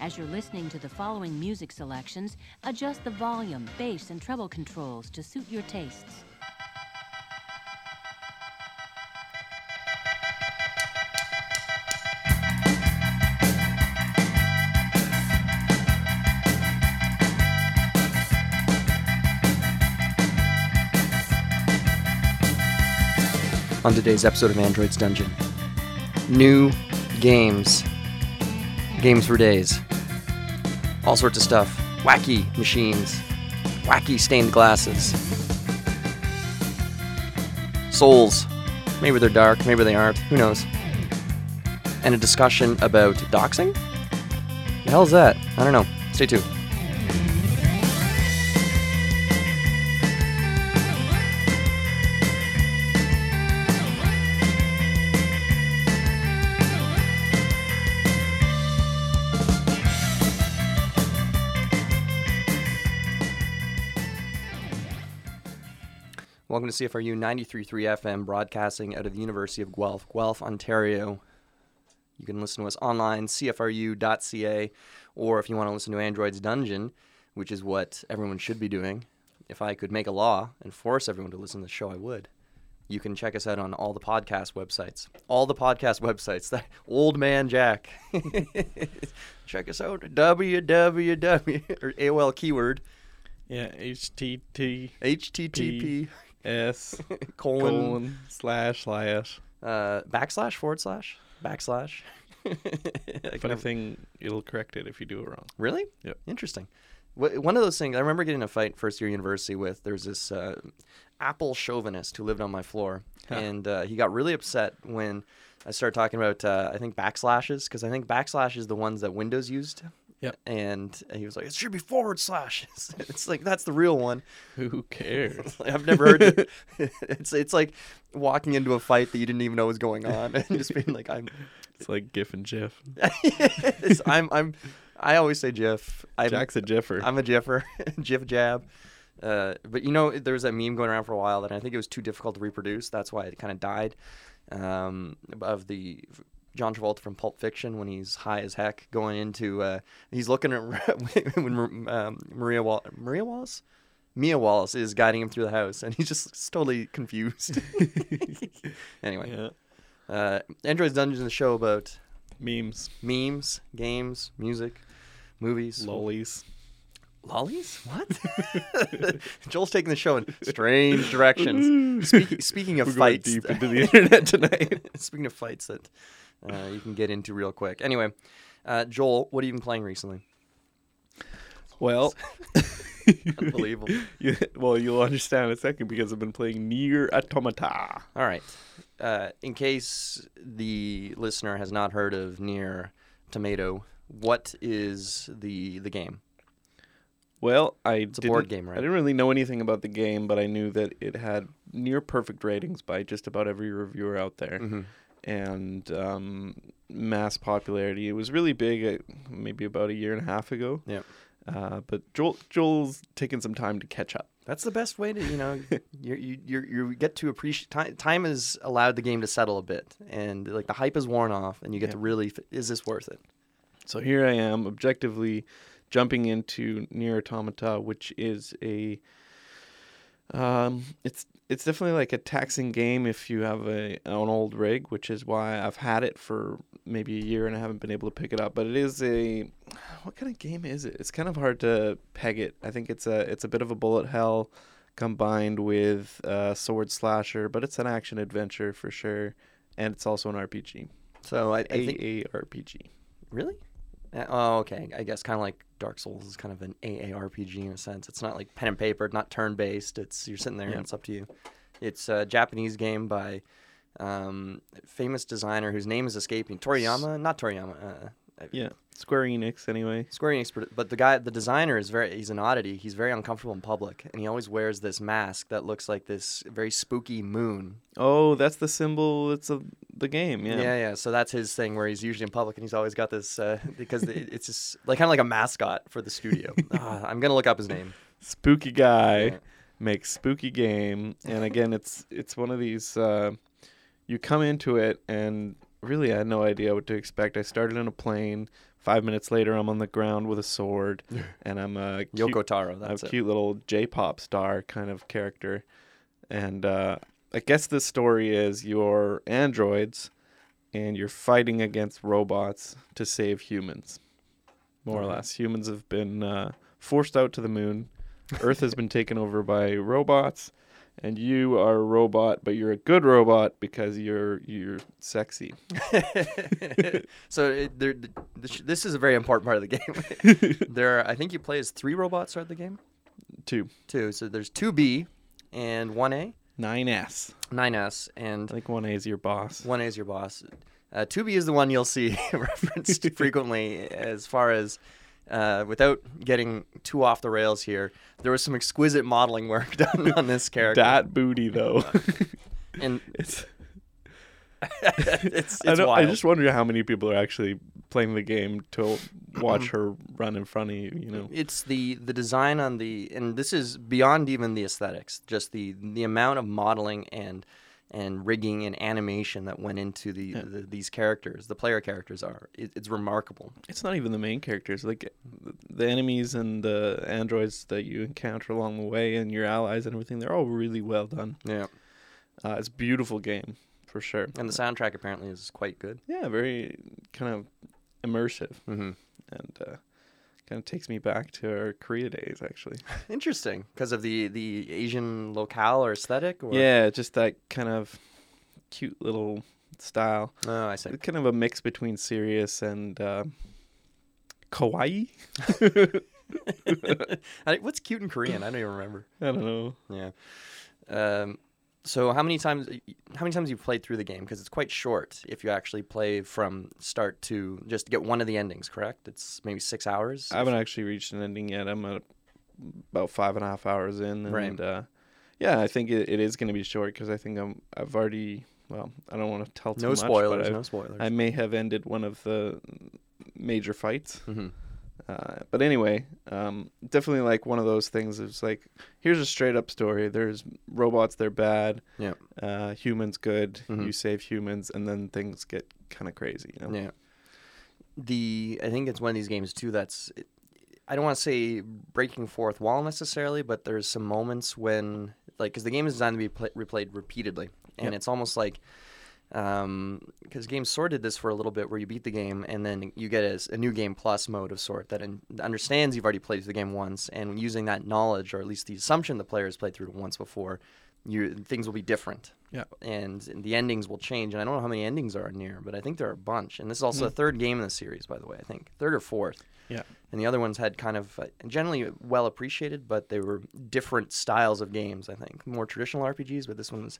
As you're listening to the following music selections, adjust the volume, bass, and treble controls to suit your tastes. on today's episode of Android's Dungeon. New games. Games for days. All sorts of stuff. Wacky machines. Wacky stained glasses. Souls. Maybe they're dark, maybe they aren't. Who knows? And a discussion about doxing? The hell's that? I don't know. Stay tuned. Welcome to CFRU 93.3 FM, broadcasting out of the University of Guelph, Guelph, Ontario. You can listen to us online, cfru.ca, or if you want to listen to Android's Dungeon, which is what everyone should be doing. If I could make a law and force everyone to listen to the show, I would. You can check us out on all the podcast websites. All the podcast websites. That old man Jack. check us out. www or AOL keyword. Yeah, HTTP HTTP S colon, colon slash slash. uh, backslash forward slash backslash. Funny never- thing, it'll correct it if you do it wrong. Really? Yep. Interesting. One of those things, I remember getting a fight first year university with, there's this uh, Apple chauvinist who lived on my floor. Huh. And uh, he got really upset when I started talking about, uh, I think, backslashes, because I think backslash is the ones that Windows used. Yep. And he was like, it should be forward slashes. it's like, that's the real one. Who cares? I've never heard it. it's, it's like walking into a fight that you didn't even know was going on and just being like, I'm, it's like GIF and Jeff. I'm, I'm, I always say Jeff. I'm, Jack's a GIFer. I'm a Jiffer, Jif Jab. Uh, but you know, there was that meme going around for a while that I think it was too difficult to reproduce. That's why it kind of died. Um, of the John Travolta from Pulp Fiction when he's high as heck going into, uh, he's looking at when um, Maria Wall- Maria Wallace, Mia Wallace is guiding him through the house, and he's just totally confused. anyway, yeah. uh, Android's Dungeon is a show about Memes. memes, games, music, movies, Lollies. Lollies? What? Joel's taking the show in strange directions. Speak, speaking of We're going fights, deep into the internet tonight. speaking of fights that uh, you can get into real quick. Anyway, uh, Joel, what have you been playing recently? Well, Unbelievable. you, well, you'll understand in a second because I've been playing Nier Automata. All right. Uh, in case the listener has not heard of Near Tomato, what is the the game? Well, I a didn't, board game, right? I didn't really know anything about the game, but I knew that it had near perfect ratings by just about every reviewer out there, Mhm. And um, mass popularity. It was really big, uh, maybe about a year and a half ago. Yep. Uh, but Joel, Joel's taken some time to catch up. That's the best way to, you know, you you you you get to appreciate time. Time has allowed the game to settle a bit, and like the hype is worn off, and you get Yeah. to really, is this worth it? So here I am, objectively jumping into Nier Automata, which is a um, it's it's definitely like a taxing game if you have a an old rig, which is why I've had it for maybe a year and I haven't been able to pick it up. But it is a what kind of game is it? It's kind of hard to peg it. I think it's a it's a bit of a bullet hell combined with a sword slasher, but it's an action adventure for sure, and it's also an RPG. So I, I think RPG. really. Uh, oh, okay. I guess kind of like Dark Souls is kind of an AARPG in a sense. It's not like pen and paper, not turn based. It's you're sitting there Yeah. and it's up to you. It's a Japanese game by um, famous designer whose name is escaping. Toriyama, not Toriyama. Uh, Yeah, Square Enix anyway. Square Enix, but- the guy, the designer is very, he's an oddity. He's very uncomfortable in public, and he always wears this mask that looks like this very spooky moon. Oh, that's the symbol. It's of the game. Yeah, Yeah. yeah. So that's his thing, where he's usually in public, and he's always got this uh, because it's just like kind of like a mascot for the studio. Ah, I'm gonna look up his name. Spooky guy Yeah. makes spooky game, and again, it's it's one of these. Uh, you come into it, and really I had no idea what to expect. I started in a plane. Five minutes later, I'm on the ground with a sword, and I'm a cute, Yoko Taro. That's a it. cute little J-pop star kind of character. And uh, I guess the story is you're androids, and you're fighting against robots to save humans. More or less, humans have been uh, forced out to the moon. Earth has been taken over by robots, and you are a robot, but you're a good robot because you're you're sexy. so it, there, this, is a very important part of the game. there, are, I think you play as three robots throughout the game. Two, Two. So there's two B and one A, nine S. nine S, and I think one A is your boss. one A is your boss. Uh, two B is the one you'll see referenced frequently as far as. Uh, without getting too off the rails here, there was some exquisite modeling work done on this character. That booty though. and it's it's, it's I, don't, I just wonder how many people are actually playing the game to watch her run in front of you. You know, It's the the design on the and this is beyond even the aesthetics. Just the the amount of modeling and and rigging and animation that went into the, Yeah. the these characters. The player characters are it, it's remarkable. it's not even the main characters. Like the enemies and the androids that you encounter along the way, and your allies and everything. They're all really well done. Yeah, Uh, it's a beautiful game for sure. and the soundtrack apparently is quite good. yeah, very kind of immersive, hmm and uh, kind of takes me back to our Korea days actually. Interesting because of the the Asian locale or aesthetic. Or? Yeah, just that kind of cute little style. Oh, I see. It's kind of a mix between serious and uh, kawaii. What's cute in Korean? I don't even remember. I don't know. Yeah. Um, so how many times how many times you've played through the game? Because it's quite short. If you actually play from start to just get one of the endings, correct? It's maybe six hours. I haven't actually reached an ending yet. I'm at about five and a half hours in, and Right. uh, yeah, I think it, it is going to be short because I think I'm I've already well, I don't want to tell too no much, spoilers. but No I've- spoilers. I may have ended one of the major fights. hmm Uh, but anyway, um, definitely like one of those things. It's like here's a straight up story. There's robots, they're bad. Yeah. Uh, humans good. Mhm. You save humans, and then things get kind of crazy. You know? Yeah. The I think it's one of these games too that's I don't want to say breaking fourth wall necessarily, but there's some moments when like because the game is designed to be play, replayed repeatedly, and Yep. it's almost like because games sort did this for a little bit where you beat the game and then you get a, a new game plus mode of sort that in, understands you've already played the game once and using that knowledge or at least the assumption the player has played through it once before you things will be different Yeah. and the endings will change. And I don't know how many endings are near, but I think there are a bunch. And this is also the third game in the series, by the way. I think third or fourth. Yeah. And the other ones had kind of uh, generally well appreciated, but they were different styles of games. I think more traditional RPGs, but this one was.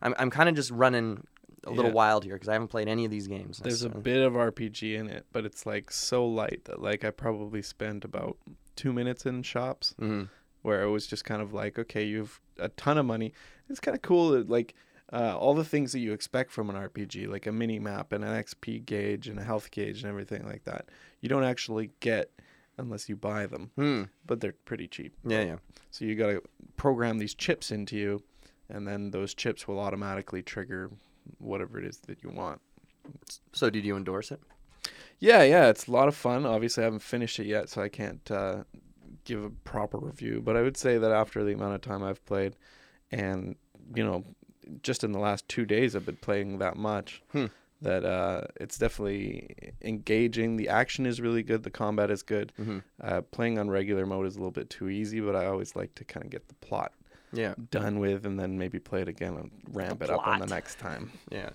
I'm I'm kind of just running a little Yeah. wild here because I haven't played any of these games. There's a bit of RPG in it, but it's like so light that like I probably spent about two minutes in shops Mhm. where it was just kind of like, okay, you've a ton of money. It's kind of cool that like uh, all the things that you expect from an RPG, like a mini map and an XP gauge and a health gauge and everything like that, you don't actually get unless you buy them, Hmm. but they're pretty cheap. Yeah, yeah. So you got to program these chips into you, and then those chips will automatically trigger whatever it is that you want. So did you endorse it? Yeah, yeah, it's a lot of fun. Obviously, I haven't finished it yet, so I can't uh, give a proper review. But I would say that after the amount of time I've played, and you know, just in the last two days, I've been playing that much. Hmm. That uh, it's definitely engaging. The action is really good. The combat is good. Mm-hmm. Uh, playing on regular mode is a little bit too easy, but I always like to kind of get the plot Yeah. done with, and then maybe play it again and ramp it up on the next time. Yeah,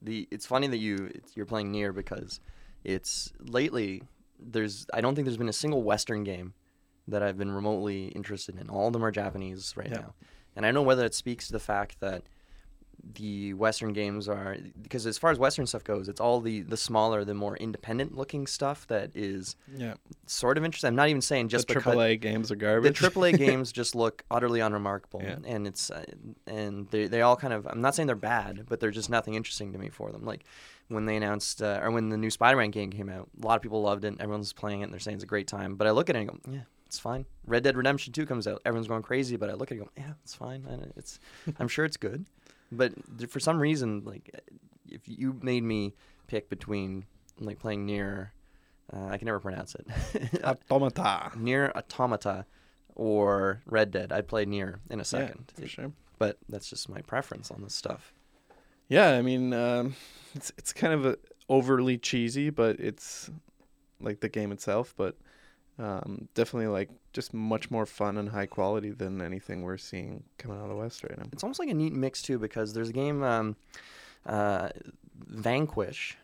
the it's funny that you it's, you're playing Nier because it's lately there's I don't think there's been a single Western game that I've been remotely interested in. All of them are Japanese right Yeah. now, and I don't know whether it speaks to the fact that the Western games are because as far as Western stuff goes, it's all the the smaller, the more independent looking stuff that is Yeah, sort of interesting. I'm not even saying just the because AAA games are garbage. the. AAA games just look utterly unremarkable, Yeah. and it's uh, and they they all kind of. I'm not saying they're bad, but they're just nothing interesting to me for them. Like when they announced uh, or when the new Spider-Man game came out, a lot of people loved it. And everyone's playing it, and they're saying it's a great time. But I look at it and go, yeah, it's fine. Red Dead Redemption 2 comes out, everyone's going crazy, but I look at it and go, yeah, it's fine. It's I'm sure it's good, but for some reason, like if you made me pick between like playing Nier. Uh, I can never pronounce it. Automata. Nier Automata or Red Dead. I'd play Nier in a second. Yeah, for It- sure. But that's just my preference on this stuff. Yeah, I mean, um, it's it's kind of overly cheesy, but it's like the game itself, but um, definitely like just much more fun and high quality than anything we're seeing coming out of the West right now. It's almost like a neat mix too because there's a game, um, uh, Vanquish,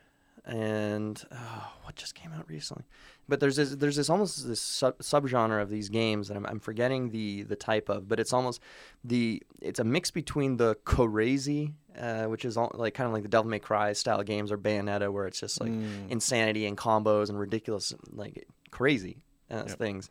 and oh, what just came out recently. But there's this, there's this almost this sub subgenre of these games that I'm, I'm forgetting the the type of, but it's almost the it's a mix between the crazy, uh, which is all, like kind of like the Devil May Cry style games or Bayonetta, where it's just like Mm. insanity and combos and ridiculous like crazy uh, Yep. things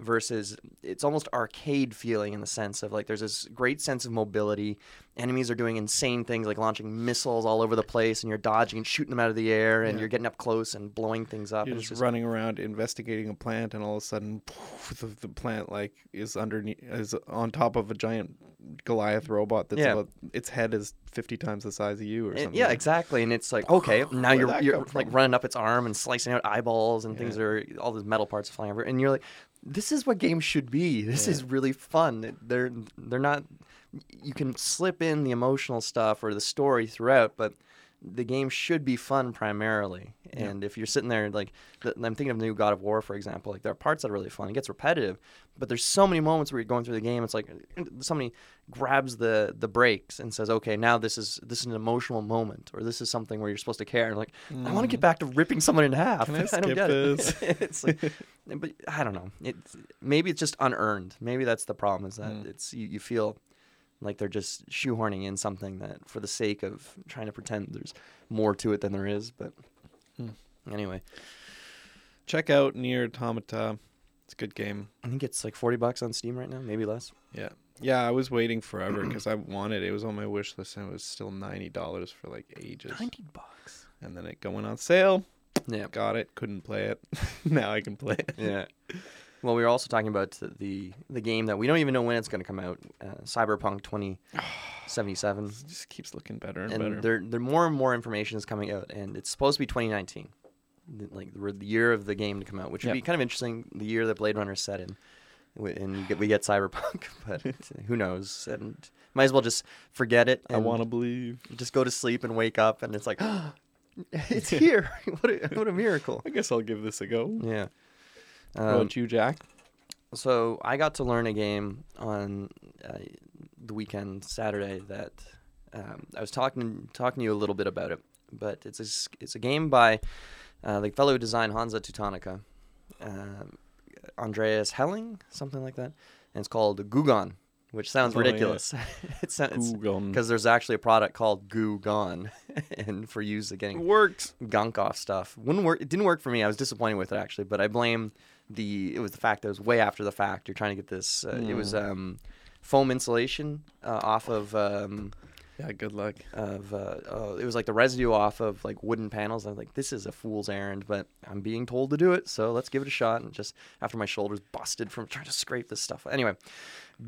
versus it's almost arcade feeling in the sense of like there's this great sense of mobility enemies are doing insane things like launching missiles all over the place and you're dodging and shooting them out of the air and Yeah. you're getting up close and blowing things up You're just just running around investigating a plant, and all of a sudden, the, the plant like is underneath, is on top of a giant Goliath mm. robot. That's Yeah. about its head is fifty times the size of you, or And- something. yeah, like- exactly. And it's like, okay, now Where'd you're you're like running up its arm and slicing out eyeballs and things are all these metal parts flying over, and you're like, this is what games should be. This Yeah. is really fun. They're they're not. You can slip in the emotional stuff or the story throughout, but the game should be fun primarily. Yeah. And if you're sitting there like, the, I'm thinking of the new God of War, for example. Like there are parts that are really fun. It gets repetitive, but there's so many moments where you're going through the game. It's like somebody grabs the the brakes and says, "Okay, now this is this is an emotional moment, or this is something where you're supposed to care." And like, I want to get back to ripping someone in half. Can I don't get this? it. it's like, but I don't know. It's maybe it's just unearned. Maybe that's the problem. Is that Mm. it's you, you feel like they're just shoehorning in something that for the sake of trying to pretend there's more to it than there is. But Hmm. anyway, Check out Nier Automata. It's a good game. I think it's like forty bucks on Steam right now, maybe less. Yeah. Yeah, I was waiting forever because I wanted it. It was on my wish list and it was still ninety dollars for like ages. Ninety bucks. And then it going on sale. Yeah. Got it. Couldn't play it. now I can play it. Yeah. Well, we were also talking about the the game that we don't even know when it's going to come out, uh, Cyberpunk 2077, It just keeps looking better and, and better. there there more and more information is coming out, and it's supposed to be 2019, the- like the year of the game to come out, which would Yep. be kind of interesting. The year that Blade Runner is set in, and get, we get Cyberpunk, but who knows? And might as well just forget it. I want to believe. just go to sleep and wake up, and it's like, it's here! what a what a miracle! I guess I'll give this a go. Yeah. What Um, about you, Jack? So I got to learn a game on uh, the weekend, Saturday. That um, I was talking talking to you a little bit about it, but it's a, it's a game by uh, the fellow who designed Hansa Teutonica, um, Andreas Helling, something like that, and it's called Gugong, which sounds Oh, yeah. ridiculous. it sounds because there's actually a product called Goo Gone, and for use of getting works. gunk off stuff. Wouldn't work. It didn't work for me. I was disappointed with it actually, but I blame the. It was the fact that it was way after the fact. You're trying to get this. Uh, It was Mm. um, foam insulation uh, off of um, Yeah, good luck. of. Uh, oh, it was like the residue off of like wooden panels. I'm like, this is a fool's errand, but I'm being told to do it, so let's give it a shot. And just after my shoulders busted from trying to scrape this stuff. Anyway,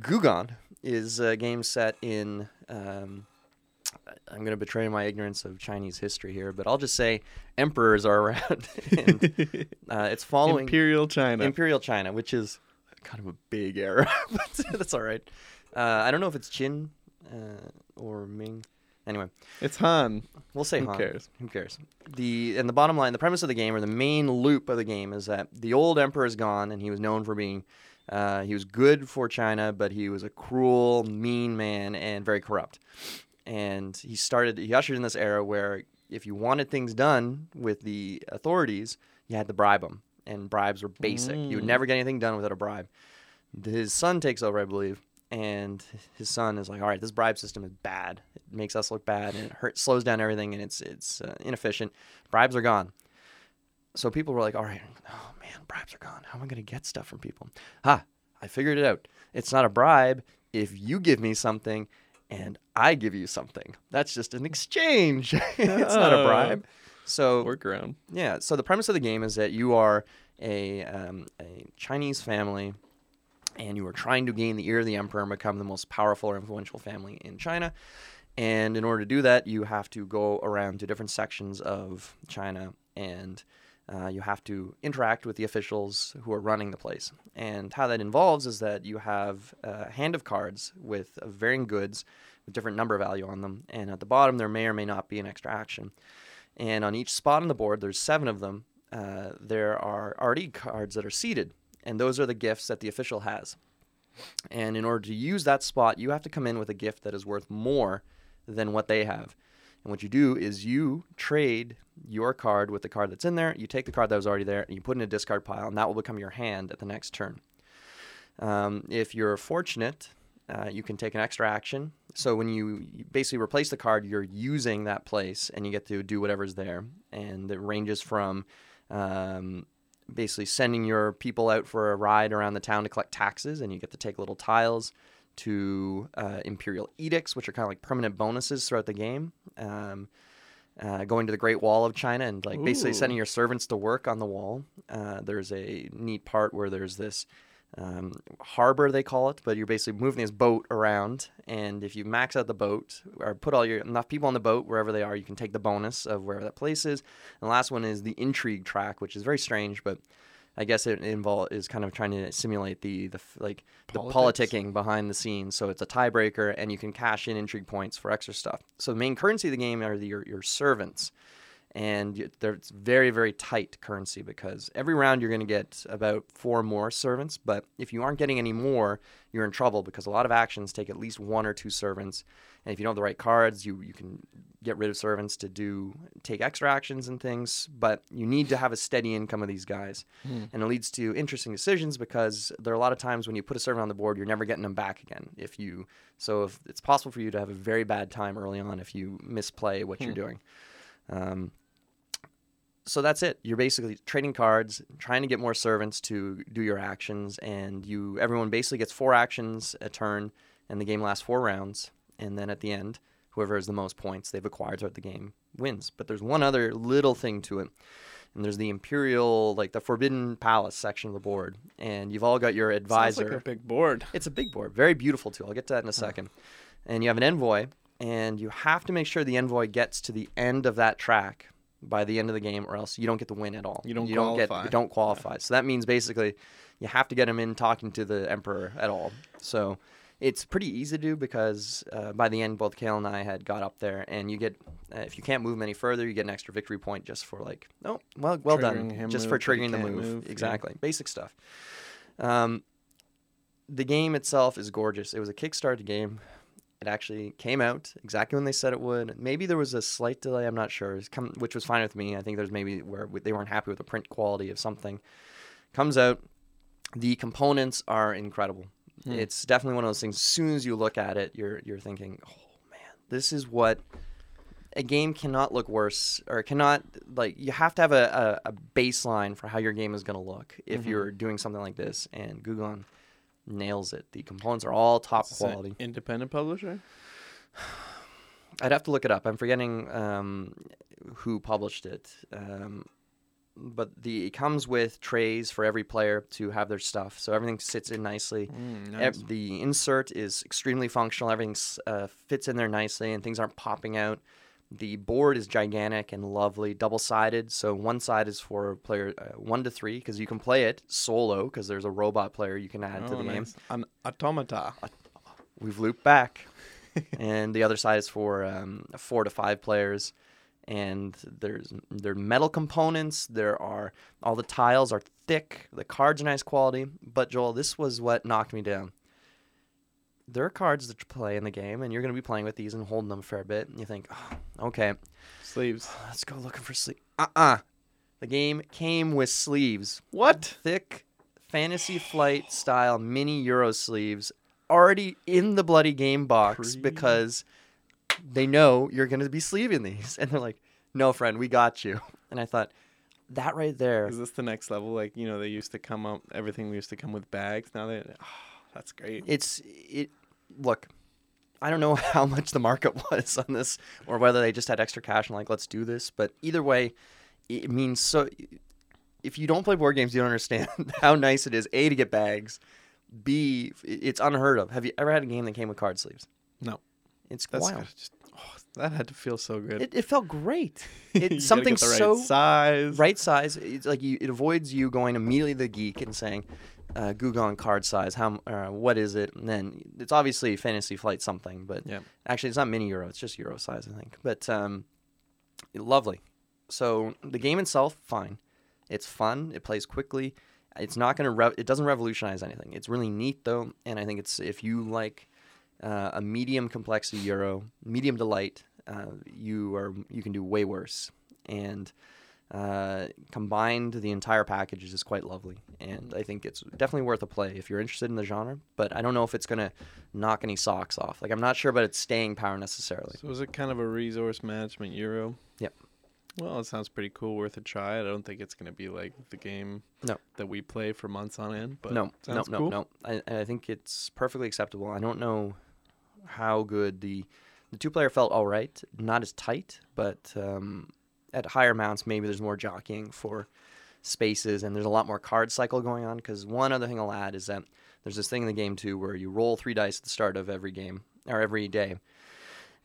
Gugong is a game set in. Um, I'm going to betray my ignorance of Chinese history here, but I'll just say emperors are around. and, uh, it's following Imperial China. Imperial China, which is kind of a big era, but that's all right. Uh, I don't know if it's Qin uh, or Ming. Anyway, it's Han. we'll say Who Han. cares? Who cares? The and the bottom line, the premise of the game, or the main loop of the game, is that the old emperor is gone, and he was known for being. Uh, he was good for China, but he was a cruel, mean man and very corrupt. And he started. He ushered in this era where if you wanted things done with the authorities, you had to bribe them, and bribes were basic. You would Mm. never get anything done without a bribe. His son takes over, I believe, and his son is like, "All right, this bribe system is bad. It makes us look bad, and it hurts, slows down everything, and it's it's uh, inefficient. Bribes are gone." So people were like, "All right, oh man, bribes are gone. How am I going to get stuff from people?" Ha! I figured it out. It's not a bribe if you give me something and I give you something. That's just an exchange. it's not a Oh. bribe. So Workaround. yeah. So the premise of the game is that you are a um, a Chinese family, and you are trying to gain the ear of the emperor and become the most powerful or influential family in China. And in order to do that, you have to go around to different sections of China and uh, you have to interact with the officials who are running the place. And how that involves is that you have a hand of cards with varying goods with different number value on them. And at the bottom, there may or may not be an extra action. And on each spot on the board, there's seven of them. Uh, there are RD cards that are seated, and those are the gifts that the official has. And in order to use that spot, you have to come in with a gift that is worth more than what they have. And what you do is you trade your card with the card that's in there. You take the card that was already there and you put it in a discard pile, and that will become your hand at the next turn. Um, if you're fortunate, uh, you can take an extra action. So when you you basically replace the card, you're using that place, and you get to do whatever's there. And it ranges from um, basically sending your people out for a ride around the town to collect taxes, and you get to take little tiles to uh, imperial edicts, which are kind of like permanent bonuses throughout the game. Um, uh, going to the Great Wall of China and like basically sending your servants to work on the wall. Uh, there's a neat part where there's this um, harbor they call it, but you're basically moving this boat around, and if you max out the boat or put all your enough people on the boat wherever they are, you can take the bonus of wherever that place is. And the last one is the intrigue track, which is very strange, but I guess it involve is kind of trying to simulate the the like Politics. the politicking behind the scenes. So it's a tiebreaker, and you can cash in intrigue points for extra stuff. So the main currency of the game are the, your your servants, and it's very very tight currency because every round you're going to get about four more servants. But if you aren't getting any more, you're in trouble because a lot of actions take at least one or two servants, and if you don't have the right cards, you you can get rid of servants to do take extra actions and things. But you need to have a steady income of these guys, and it leads to interesting decisions because there are a lot of times when you put a servant on the board, you're never getting them back again. If you so if it's possible for you to have a very bad time early on if you misplay what you're doing. Um, so that's it. You're basically trading cards, trying to get more servants to do your actions, and you everyone basically gets four actions a turn, and the game lasts four rounds. And then at the end, whoever has the most points they've acquired throughout the game wins. But there's one other little thing to it, and there's the imperial, like the Forbidden Palace section of the board, and you've all got your advisor. Sounds like a big board. It's a big board, very beautiful too. I'll get to that in a second. And you have an envoy, and you have to make sure the envoy gets to the end of that track by the end of the game, or else you don't get the win at all. You don't get qualify. you don't qualify. So that means basically you have to get him in talking to the emperor at all. So it's pretty easy to do because uh, by the end, both Kale and I had got up there, and you get uh, if you can't move any further, you get an extra victory point just for like, oh, well, well Triggering done, just for move, he triggering the move. move, yeah. Exactly, basic stuff. Um, the game itself is gorgeous. It was a Kickstarter game. It actually came out exactly when they said it would. Maybe there was a slight delay. I'm not sure. Come, which was fine with me. I think there's maybe where they weren't happy with the print quality of something. Comes out. The components are incredible. It's definitely one of those things. As soon as you look at it, you're you're thinking, oh man, this is what a game cannot look worse or cannot like you have to have a, a, a baseline for how your game is going to look if you're doing something like this. And Gugong nails it. The components are all top Is quality. independent publisher. i'd have to look it up. I'm forgetting um, who published it. Um, but the it comes with trays for every player to have their stuff so everything sits in nicely Mm, nice. the insert is extremely functional. Everything uh, fits in there nicely, and things aren't popping out. The board is gigantic and lovely, double sided. So one side is for player uh, one to three because you can play it solo because there's a robot player you can add to Oh, the game. nice. An automata. We've looped back, and the other side is for um, four to five players. And there's there are metal components. There are all the tiles are thick. The cards are nice quality. But Joel, this was what knocked me down. There are cards that you play in the game, and you're going to be playing with these and holding them a fair bit. And you think, oh, okay, Sleeves. let's go looking for sleeve. Uh-uh. The game came with sleeves What? thick fantasy flight style mini euro sleeves already in the bloody game box Pre- because they know you're going to be sleeving these and they're like no friend we got you and i thought that right there Is this the next level? Like you know, they used to come up. Everything used to come with bags. Now they. Oh, that's great. it's it look i don't know how much the market was on this or whether they just had extra cash and like let's do this but either way it means so if you don't play board games you don't understand how nice it is a to get bags b it's unheard of have you ever had a game that came with card sleeves No. It's That's wild just That had to feel so good. It, it felt great. It's something right so size. right size. It's like you, it avoids you going immediately to the geek and saying, uh, "Gugong card size. How? Uh, what is it?" And then it's obviously Fantasy Flight something, but Yeah. actually it's not mini Euro. It's just Euro size, I think. But um, lovely. So the game itself, fine. It's fun. It plays quickly. It's not going to. Re- it doesn't revolutionize anything. It's really neat though, and I think it's if you like uh, a medium complexity Euro, medium to light, uh, you are you can do way worse. And uh, combined, the entire package is quite lovely, and I think it's definitely worth a play if you're interested in the genre. But I don't know if it's gonna knock any socks off. Like I'm not sure about its staying power necessarily. So is it kind of a resource management euro? Yep. Well, it sounds pretty cool, worth a try. I don't think it's going to be like the game No. that we play for months on end, but no, no, no, cool. no. I, I think it's perfectly acceptable. I don't know how good the the two player felt all right, not as tight, but um, at higher mounts maybe there's more jockeying for spaces and there's a lot more card cycle going on. Because one other thing I'll add is that there's this thing in the game too where you roll three dice at the start of every game or every day.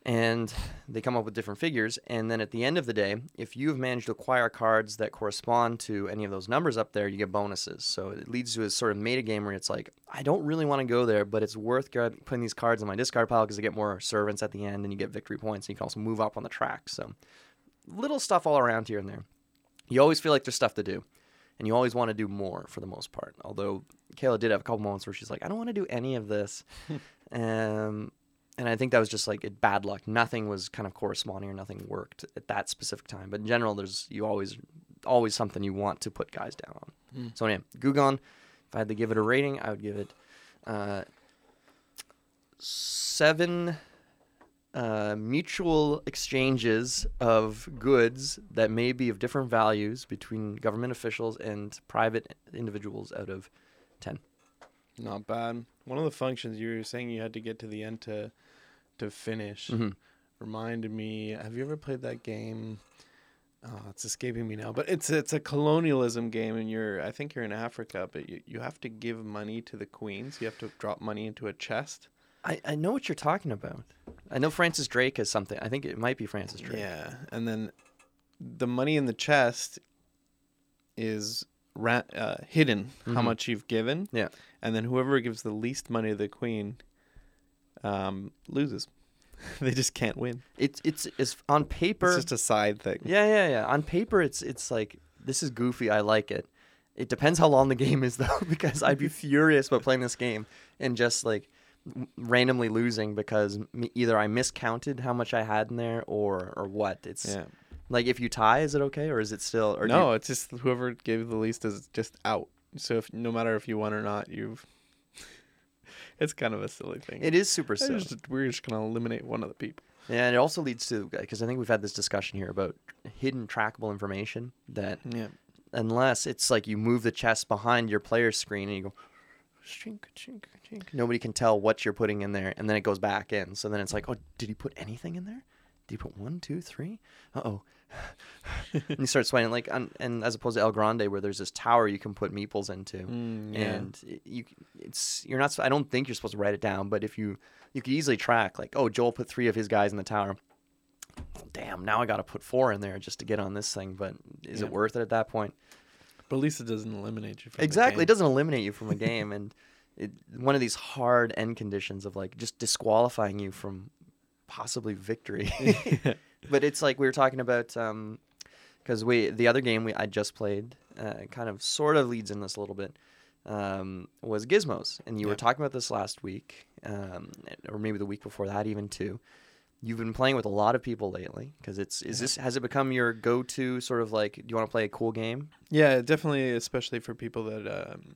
And they come up with different figures. And then at the end of the day, if you have managed to acquire cards that correspond to any of those numbers up there, you get bonuses. So it leads to a sort of meta game where it's like, I don't really want to go there, but it's worth putting these cards in my discard pile because I get more servants at the end and you get victory points. And you can also move up on the track. So little stuff all around here and there. You always feel like there's stuff to do. And you always want to do more for the most part. Although Kayla did have a couple moments where she's like, I don't want to do any of this. um, and I think that was just like it, bad luck. Nothing was kind of corresponding or nothing worked at that specific time. But in general, there's you always always something you want to put guys down on. So anyway, Gugong, if I had to give it a rating, I would give it uh, seven uh, mutual exchanges of goods that may be of different values between government officials and private individuals out of ten. Not bad. One of the functions you were saying you had to get to the end to to finish Mhm. reminded me. Have you ever played that game? Oh, it's escaping me now. But it's it's a colonialism game, and you're I think you're in Africa, but you, you have to give money to the queens. You have to drop money into a chest. I, I know what you're talking about. I know Francis Drake has something. I think it might be Francis Drake. Yeah, and then the money in the chest is ra- uh, hidden. How Mhm. much you've given. Yeah. and then whoever gives the least money to the queen um, loses. they just can't win. It's it's it's on paper. It's just a side thing. yeah, yeah, yeah. On paper, it's it's like this is goofy. I like it. It depends how long the game is though, because I'd be furious about playing this game and just like randomly losing because either I miscounted how much I had in there or or what. It's Yeah. like if you tie, is it okay or is it still? Or no, you- it's just whoever gave the least is just out. So if no matter if you won or not, you've. it's kind of a silly thing. it is super silly. just- we're just gonna eliminate one of the people. Yeah, and it also leads to because I think we've had this discussion here about hidden trackable information that Yeah. unless it's like you move the chest behind your player's screen and you go chink, chink, chink, nobody can tell what you're putting in there, and then it goes back in. So then it's like, oh, did he put anything in there? Did he put one, two, three? Uh oh. And you start sweating like, and, and as opposed to El Grande, where there's this tower you can put meeples into, Mm, yeah. and you, it's you're not. I don't think you're supposed to write it down, but if you you could easily track like, oh, Joel put three of his guys in the tower. Damn, now I got to put four in there just to get on this thing. But is Yeah. it worth it at that point? But at least it doesn't eliminate you. From the Exactly, it doesn't eliminate you from a game, and it, one of these hard end conditions of like just disqualifying you from possibly victory. but it's like we were talking about because we the other game we I just played uh, kind of sort of leads in this a little bit um, was Gizmos, and you were talking about this last week, um, or maybe the week before that even too. You've been playing with a lot of people lately because it's is this has it become your go to sort of like do you want to play a cool game? Yeah, definitely, especially for people that um,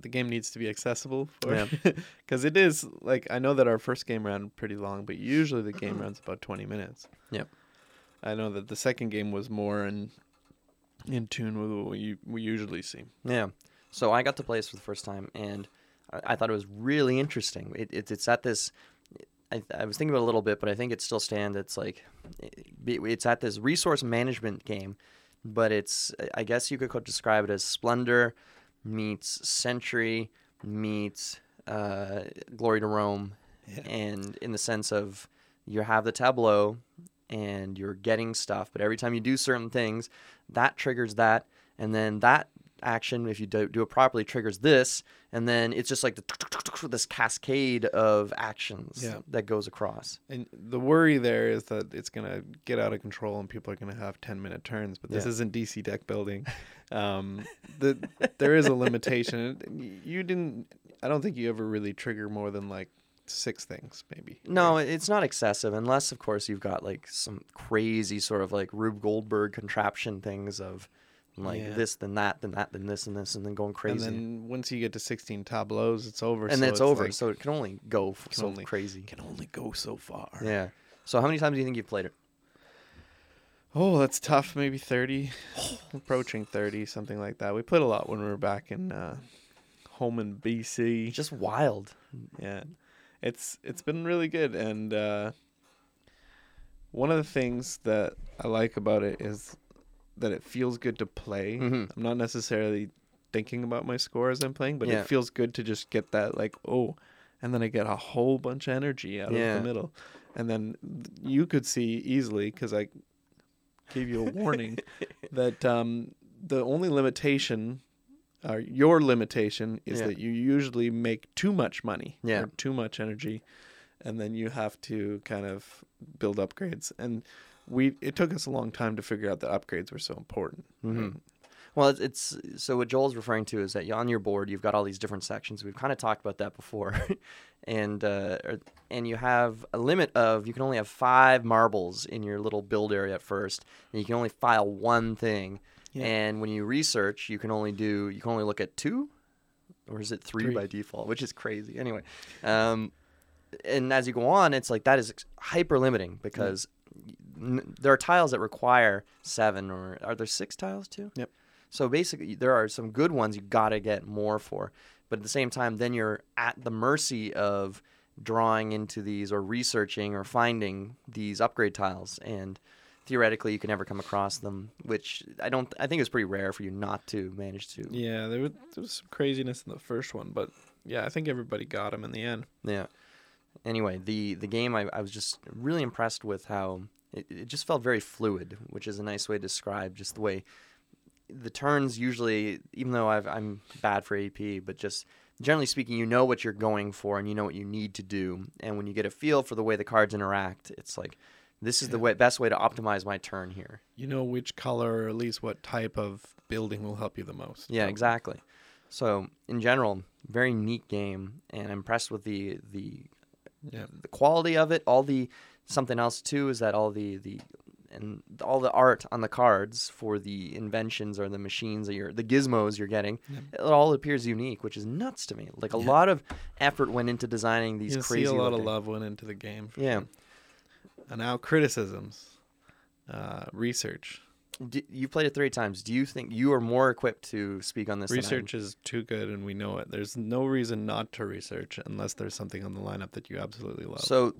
the game needs to be accessible for. Yeah. Because it is like I know that our first game ran pretty long, but usually the game runs about twenty minutes. Yep. I know that the second game was more in in tune with what you, we usually see. Yeah. So I got to play this for the first time, and I, I thought it was really interesting. It, it, it's at this. I, I was thinking about it a little bit, but I think it still stands. It's like it- it's at this resource management game, but it's I guess you could describe it as Splendor meets Century meets uh, Glory to Rome, Yeah. and in the sense of you have the tableau and you're getting stuff, but every time you do certain things, that triggers that, and then that action, if you do, do it properly, triggers this, and then it's just like the, this cascade of actions Yeah. that goes across. And the worry there is that it's gonna get out of control and people are gonna have ten minute turns. But this Yeah. isn't DC deck building. Um, the there is a limitation. You didn't. I don't think you ever really trigger more than like six things, maybe. No, it's not excessive, unless of course you've got like some crazy sort of like Rube Goldberg contraption things of like Yeah. this, then that, then that, then this, and this, and then going crazy. And then once you get to sixteen tableaus, it's over. and so it's, over. like- so it can only go can so only- crazy. can only go so far. Yeah. So how many times do you think you've played it? Oh, that's tough. Maybe 30, approaching 30, something like that. We played a lot when we were back in uh, home in BC. Just wild. yeah, it's it's been really good. And uh, one of the things that I like about it is that it feels good to play. Mhm. I'm not necessarily thinking about my score as I'm playing, but Yeah. it feels good to just get that like oh, and then I get a whole bunch of energy out Yeah. of the middle, and then you could see easily because I gave you a warning that um, the only limitation, or your limitation, is Yeah. that you usually make too much money Yeah. or too much energy, and then you have to kind of build upgrades. And we it took us a long time to figure out that upgrades were so important. Mhm. Well, it's, it's so what Joel's referring to is that on your board you've got all these different sections. We've kind of talked about that before, and uh, and you have a limit of you can only have five marbles in your little build area at first, and you can only file one thing. Yeah. And when you research, you can only do you can only look at two, or is it three, Three. by default, which is crazy. Anyway, um, and as you go on, it's like that is hyper limiting because n- there are tiles that require seven or are there six tiles too? Yep. So basically, there are some good ones you got to get more for, but at the same time, then you're at the mercy of drawing into these or researching or finding these upgrade tiles, and theoretically, you can never come across them. Which I don't. I think it's pretty rare for you not to manage to. Yeah, there was, there was some craziness in the first one, but yeah, I think everybody got him in the end. Yeah. Anyway, the the game I, I was just really impressed with how it, it just felt very fluid, which is a nice way to describe just the way the turns usually, even though I've, I'm bad for AP, but just generally speaking, you know what you're going for and you know what you need to do. And when you get a feel for the way the cards interact, it's like this is the way, best way to optimize my turn here. You know which color or at least what type of building will help you the most. Yeah, probably. exactly. So in general, very neat game, and I'm impressed with the the Yeah. the quality of it. All the something else too is that all the the and all the art on the cards for the inventions or the machines that you're the gizmos you're getting, it all appears unique, which is nuts to me. Like a Yeah. lot of effort went into designing these You crazy. see a lot of love went into the game. for Yeah. sure. And now criticisms, uh, research. D- you played it three times. Do you think you are more equipped to speak on this? than I am? Research is too good, and we know it. There's no reason not to research unless there's something on the lineup that you absolutely love. So,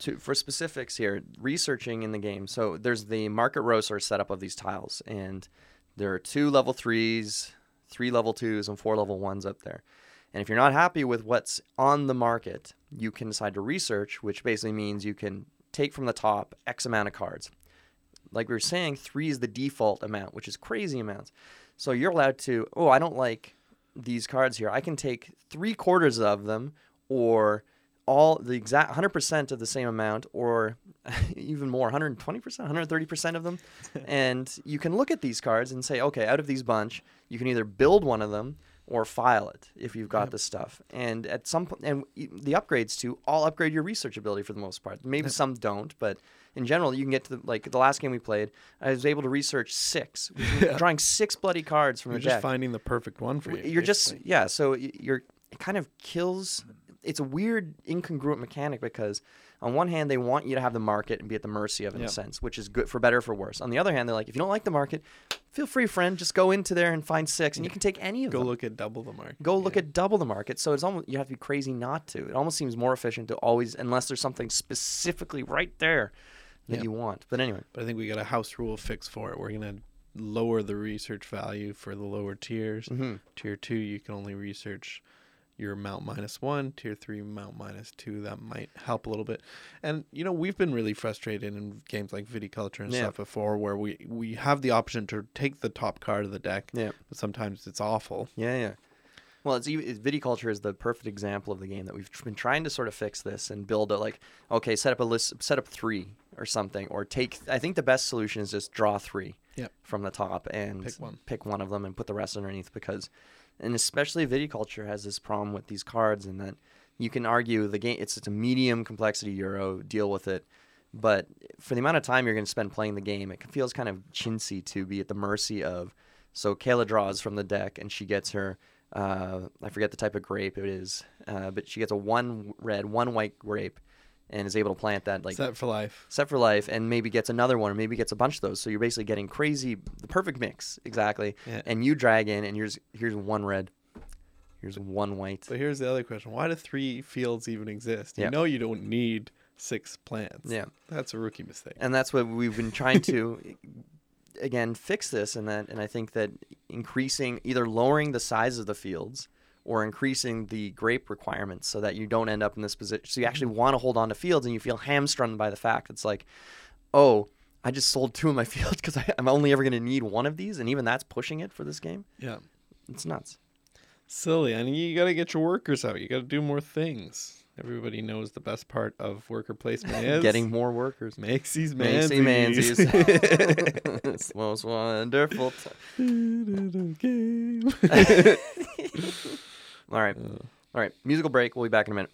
to, for specifics here, researching in the game. So there's the market roaster setup of these tiles, and there are two level threes, three level twos, and four level ones up there. And if you're not happy with what's on the market, you can decide to research, which basically means you can take from the top X amount of cards. Like we were saying, three is the default amount, which is crazy amounts. So you're allowed to, oh, I don't like these cards here. I can take three quarters of them, or all the exact 100% of the same amount, or even more, 120%, 130% of them. and you can look at these cards and say, okay, out of these bunch, you can either build one of them or file it if you've got Yep. the stuff. And at some point, and the upgrades to all upgrade your research ability for the most part. Maybe some don't, but in general, you can get to the, like the last game we played. I was able to research six, drawing six bloody cards from you're the just finding the perfect one for you. You're just yeah. So you're it kind of kills. It's a weird incongruent mechanic because on one hand they want you to have the market and be at the mercy of it in a sense, which is good for better or for worse. On the other hand, they're like, if you don't like the market, feel free, friend, just go into there and find six, and you can take any of go them. Go look at double the market. Go look at double the market. So it's almost you have to be crazy not to. It almost seems more efficient to always, unless there's something specifically right there that Yeah. you want. But anyway, But I think we got a house rule fix for it. We're gonna lower the research value for the lower tiers. mhm. Tier two, you can only research your mount minus one, tier three mount minus two. That might help a little bit. And you know, we've been really frustrated in games like Viticulture and Yeah. stuff before, where we we have the option to take the top card of the deck, Yeah. but sometimes it's awful. Yeah, yeah. Well, it's, it's viticulture is the perfect example of the game that we've been trying to sort of fix this and build a like okay, set up a list, set up three or something, or take. I think the best solution is just draw three Yep. from the top and Pick one. pick one of them and put the rest underneath because, and especially viticulture has this problem with these cards and that you can argue the game it's, it's a medium complexity euro deal with it. But for the amount of time you're going to spend playing the game, it feels kind of chintzy to be at the mercy of. So Kayla draws from the deck, and she gets her. Uh, I forget the type of grape it is, uh, but she gets a one red, one white grape, and is able to plant that like Set for life. set for life, and maybe gets another one, or maybe gets a bunch of those. So you're basically getting crazy, the perfect mix exactly. Yeah. And you drag in, and here's here's one red, here's one white. But here's the other question: Why do three fields even exist? You Yeah. know, you don't need six plants. Yeah. that's a rookie mistake. and that's what we've been trying to again fix this and that and i think that increasing either lowering the size of the fields or increasing the grape requirements so that you don't end up in this position so you mm-hmm. actually want to hold on to fields and you feel hamstrung by the fact it's like oh i just sold two of my fields because i'm only ever going to need one of these and even that's pushing it for this game yeah, it's nuts silly. I mean, you got to get your workers out. You got to do more things. Everybody knows the best part of worker placement is getting more workers Maxie's Maxie Mansies. Mansies. it's the most wonderful time. All right. All right. Musical break. We'll be back in a minute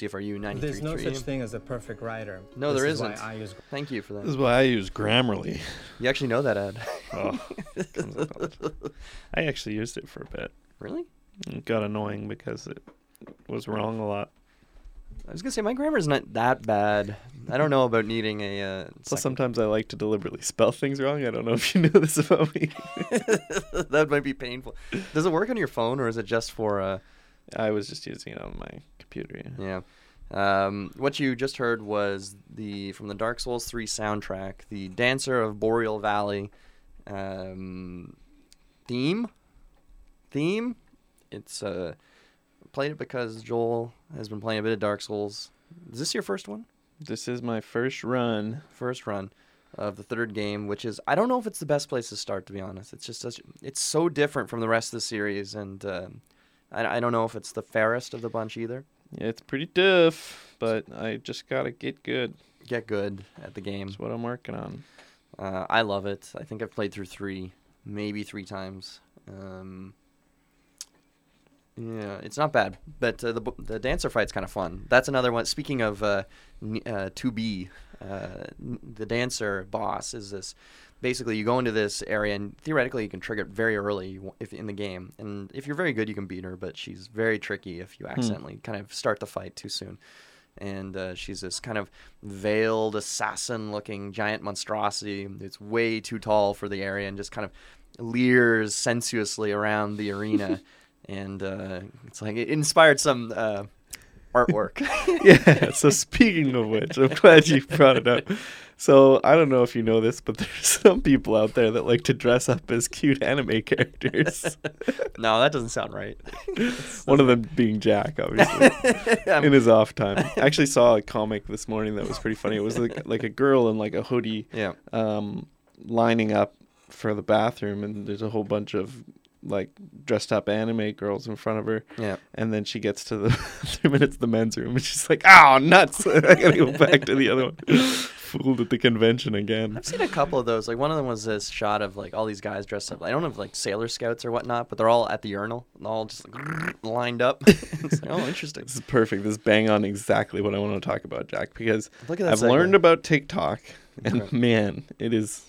CFRU 93.3. There's no such thing as a perfect writer. No, This there is isn't. I use Thank you for that. This is why I use Grammarly. You actually know that, Ed. Oh, comes up all the time. I actually used it for a bit. really? It got annoying because it was wrong a lot. I was gonna say my grammar's not that bad. I don't know about needing a. Uh, Plus, second- sometimes I like to deliberately spell things wrong. I don't know if you know this about me. that might be painful. Does it work on your phone or is it just for? Uh, I was just using it on my computer. Yeah. yeah. Um, what you just heard was the from the Dark Souls 3 soundtrack, the Dancer of Boreal Valley um, theme. Theme. It's uh, played it because Joel has been playing a bit of Dark Souls. Is this your first one? This is my first run. first run of the third game, which is I don't know if it's the best place to start. To be honest, it's just such, it's so different from the rest of the series, and um, I, I don't know if it's the fairest of the bunch either. Yeah, it's pretty tough, but I just gotta get good. Get good at the game. That's what I'm working on. Uh, I love it. I think I've played through three, maybe three times. Um, yeah, it's not bad, but uh, the the dancer fight's kind of fun. That's another one. Speaking of uh, uh, to be, uh, the dancer boss is this. Basically, you go into this area and theoretically you can trigger it very early if in the game, and if you're very good, you can beat her. But she's very tricky if you accidentally kind of start the fight too soon and uh, she's this kind of veiled assassin-looking giant monstrosity. It's way too tall for the area and just kind of leers sensuously around the arena. and uh, it's like it inspired some uh, artwork. yeah. So speaking of which, I'm glad you brought it up. So I don't know if you know this, but there's some people out there that like to dress up as cute anime characters. no, that doesn't sound right. One of them being Jack, obviously, in his off time. I actually saw a comic this morning that was pretty funny. It was like like a girl in like a hoodie, Yeah. um, lining up for the bathroom, and there's a whole bunch of like dressed up anime girls in front of her. Yeah. And then she gets to the three minutes the men's room, and she's like, "Oh, nuts! I gotta go back to the other one." Fooled at the convention again. I've seen a couple of those. Like one of them was this shot of like all these guys dressed up. I don't know if like Sailor Scouts or whatnot, but they're all at the urinal, and all just like, lined up. it's like, oh, interesting. This is perfect. This is bang on exactly what I want to talk about, Jack, because Look at that I've segue. learned about TikTok, and Okay. man, it is.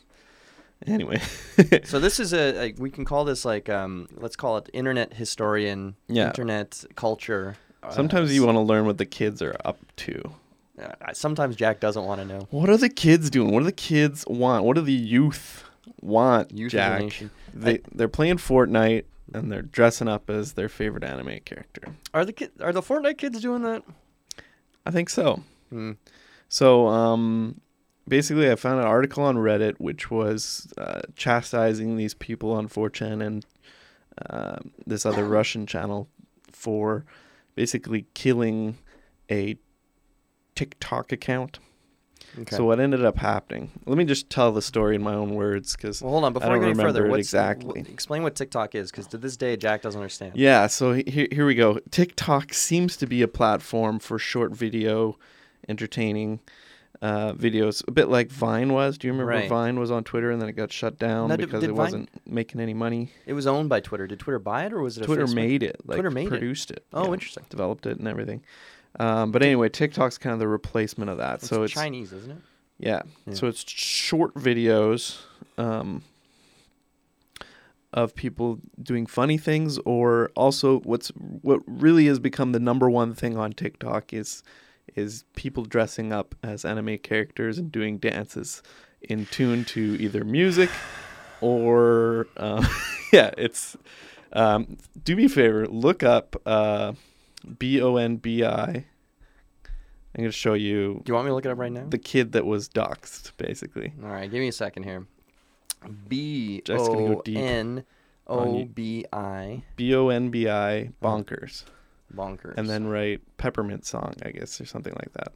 Anyway, So this is a, we can call this like um let's call it internet historian, Yeah. internet culture. uh, sometimes you want to learn what the kids are up to. Uh, sometimes Jack doesn't want to know. What are the kids doing? What do the kids want? What do the youth want, Youth the Jack? nation. They they're playing Fortnite and they're dressing up as their favorite anime character. Are the kid are the Fortnite kids doing that? I think so. Hmm. So, um, basically, I found an article on Reddit which was uh, chastising these people on 4chan and uh, this other Russian channel for basically killing a TikTok account. Okay. So what ended up happening? Let me just tell the story in my own words, because well, hold on. Before I I, don't go any further, what's, exactly. explain what TikTok is, because to this day Jack doesn't understand. Yeah, so he- here here we go. TikTok seems to be a platform for short video, entertaining uh, videos, a bit like Vine was. Do you remember Right. Vine was on Twitter and then it got shut down Now, because did it Vine- wasn't making any money? It was owned by Twitter. Did Twitter buy it or was it? Twitter made it, like Twitter made it? produced it. Oh, yeah, interesting. Developed it and everything. Um, but anyway, TikTok's kind of the replacement of that. It's so it's Chinese, isn't it? Yeah. Yeah. So it's short videos um, of people doing funny things, or also what's what really has become the number one thing on TikTok is is people dressing up as anime characters and doing dances in tune to either music or um, yeah, it's. Um, do me a favor, look up uh, B O N B I. I'm gonna show you Do you want me to look it up right now? the kid that was doxxed, basically. All right, give me a second here. B Jack's gonna go O N O. B I B O N B I bonkers, bonkers. and then write peppermint song, I guess, or something like that.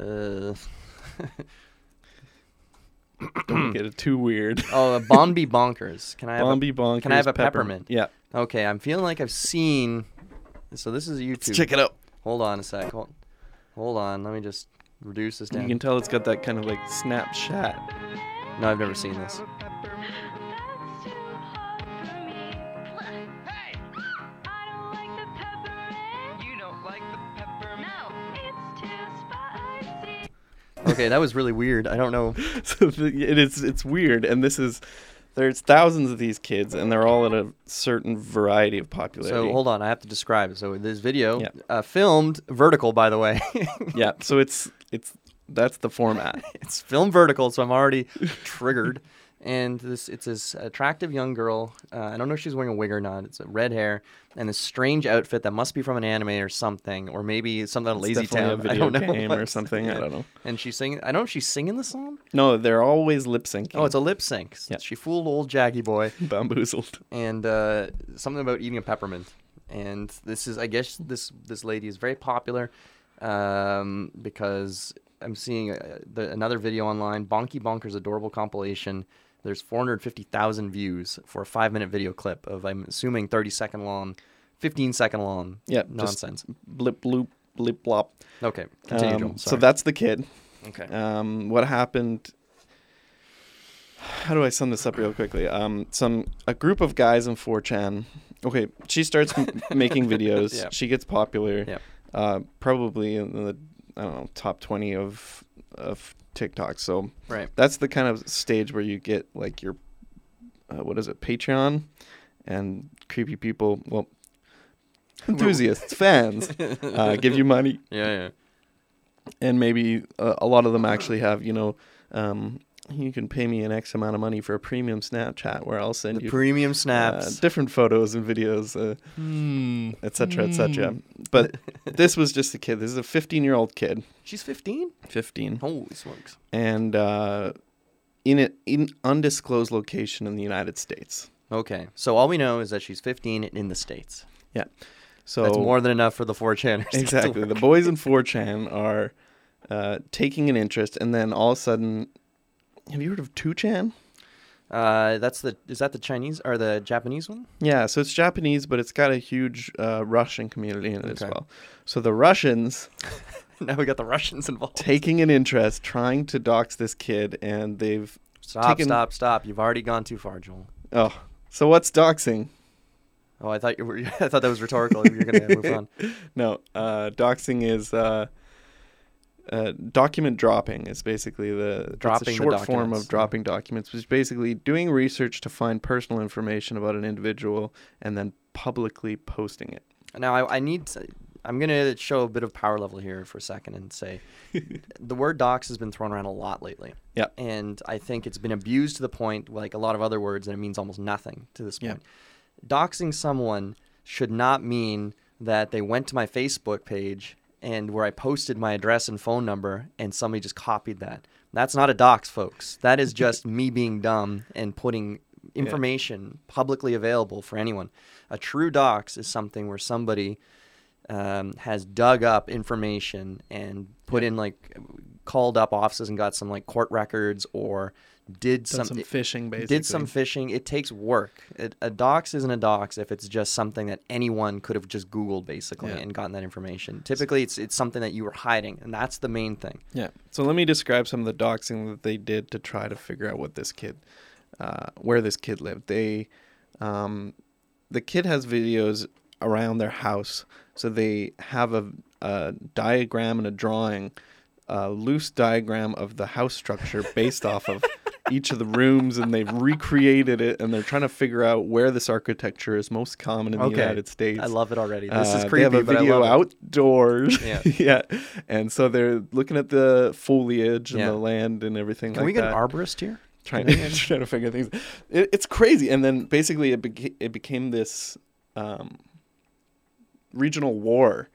uh, Don't get it too weird. oh, a Bonbi bonkers. Can I have Bonbi bonkers. can I have a peppermint? Yeah. Okay, I'm feeling like I've seen. So this is YouTube. Check it out. Hold on a sec. Hold, hold on. Let me just reduce this down. You can tell it's got that kind of like Snapchat. no, I've never seen this. Okay, that was really weird. I don't know. so the, it is it's weird, and this is there's thousands of these kids, and they're all at a certain variety of popularity. So hold on, I have to describe it. So this video, Yeah. uh, filmed vertical, by the way. yeah, so it's it's that's the format. it's filmed vertical, so I'm already triggered. And this, it's this attractive young girl. Uh, I don't know if she's wearing a wig or not. It's red hair and this strange outfit that must be from an anime or something, or maybe something on Lazy Town. I don't know game or something. I don't know. And she's singing. I don't know if she's singing the song. No, they're always lip syncing. Oh, it's a lip sync. Yeah. She fooled old Jaggy boy, bamboozled. and uh, something about eating a peppermint. And this is, I guess, this this lady is very popular um, because I'm seeing uh, the, another video online, Bonky Bonker's adorable compilation. There's 450,000 views for a five minute video clip of, I'm assuming, 30 second long, 15 second long Yeah, nonsense. Blip bloop blip blop. Okay, continue, Um, Joel. so that's the kid. okay. Um, what happened? How do I sum this up real quickly? Um, some a group of guys in 4chan. Okay, she starts m- making videos. Yeah. She gets popular. Yeah. Uh, probably in the I don't know top 20 of of TikTok. So right. that's the kind of stage where you get like your uh, what is it Patreon and creepy people. Well, enthusiasts, fans uh, give you money Yeah, yeah. and maybe uh, a lot of them actually have you know um, you can pay me an x amount of money for a premium snapchat where i'll send The you premium uh, snaps. different photos and videos uh, Hmm. etc etc but this was just a kid this is a 15 year old kid She's 15? 15 Holy smokes. and uh, in an in undisclosed location in the united states Okay. So all we know is that she's 15 in the States. yeah so That's more than enough for the 4chaners. exactly the boys in 4chan are uh, taking an interest and then all of a sudden have you heard of 2chan Uh, that's the is that the Chinese or the Japanese one? Yeah, so it's Japanese, but it's got a huge uh, Russian community in it as well. So the Russians now we got the Russians involved. taking an interest, trying to dox this kid, and they've Stop, taken- stop, stop. You've already gone too far, Joel. oh, so what's doxing? Oh, I thought you were I thought that was rhetorical. You're going to move on. No, uh, doxing is uh, document dropping. Is basically the it's Dropping a the short form of dropping documents, which is basically doing research to find personal information about an individual and then publicly posting it. Now I, I need to, I'm going to show a bit of power level here for a second and say the word docs has been thrown around a lot lately. Yeah. And I think it's been abused to the point like a lot of other words that it means almost nothing to this point. Doxing someone should not mean that they went to my Facebook page and where I posted my address and phone number and somebody just copied that. That's not a dox, folks. That is just me being dumb and putting information publicly available for anyone. A true dox is something where somebody um, has dug up information and put in like called up offices and got some like court records or did some, some fishing, basically. did some fishing. It takes work. It, a dox isn't a dox if it's just something that anyone could have just Googled basically Yeah. and gotten that information. Typically, it's it's something that you were hiding, and that's the main thing. Yeah. So let me describe some of the doxing that they did to try to figure out what this kid, uh, where this kid lived. They, um, the kid has videos around their house, so they have a, a diagram and a drawing, a loose diagram of the house structure based off of each of the rooms, and they've recreated it, and they're trying to figure out where this architecture is most common in the United States. I love it already. This is Uh, creepy, They have a video outdoors. Yeah. yeah. And so they're looking at the foliage and Yeah. the land and everything Can like we get that. an arborist here? trying to trying to figure things. It, it's crazy. And then basically it beca- it became this um, regional war.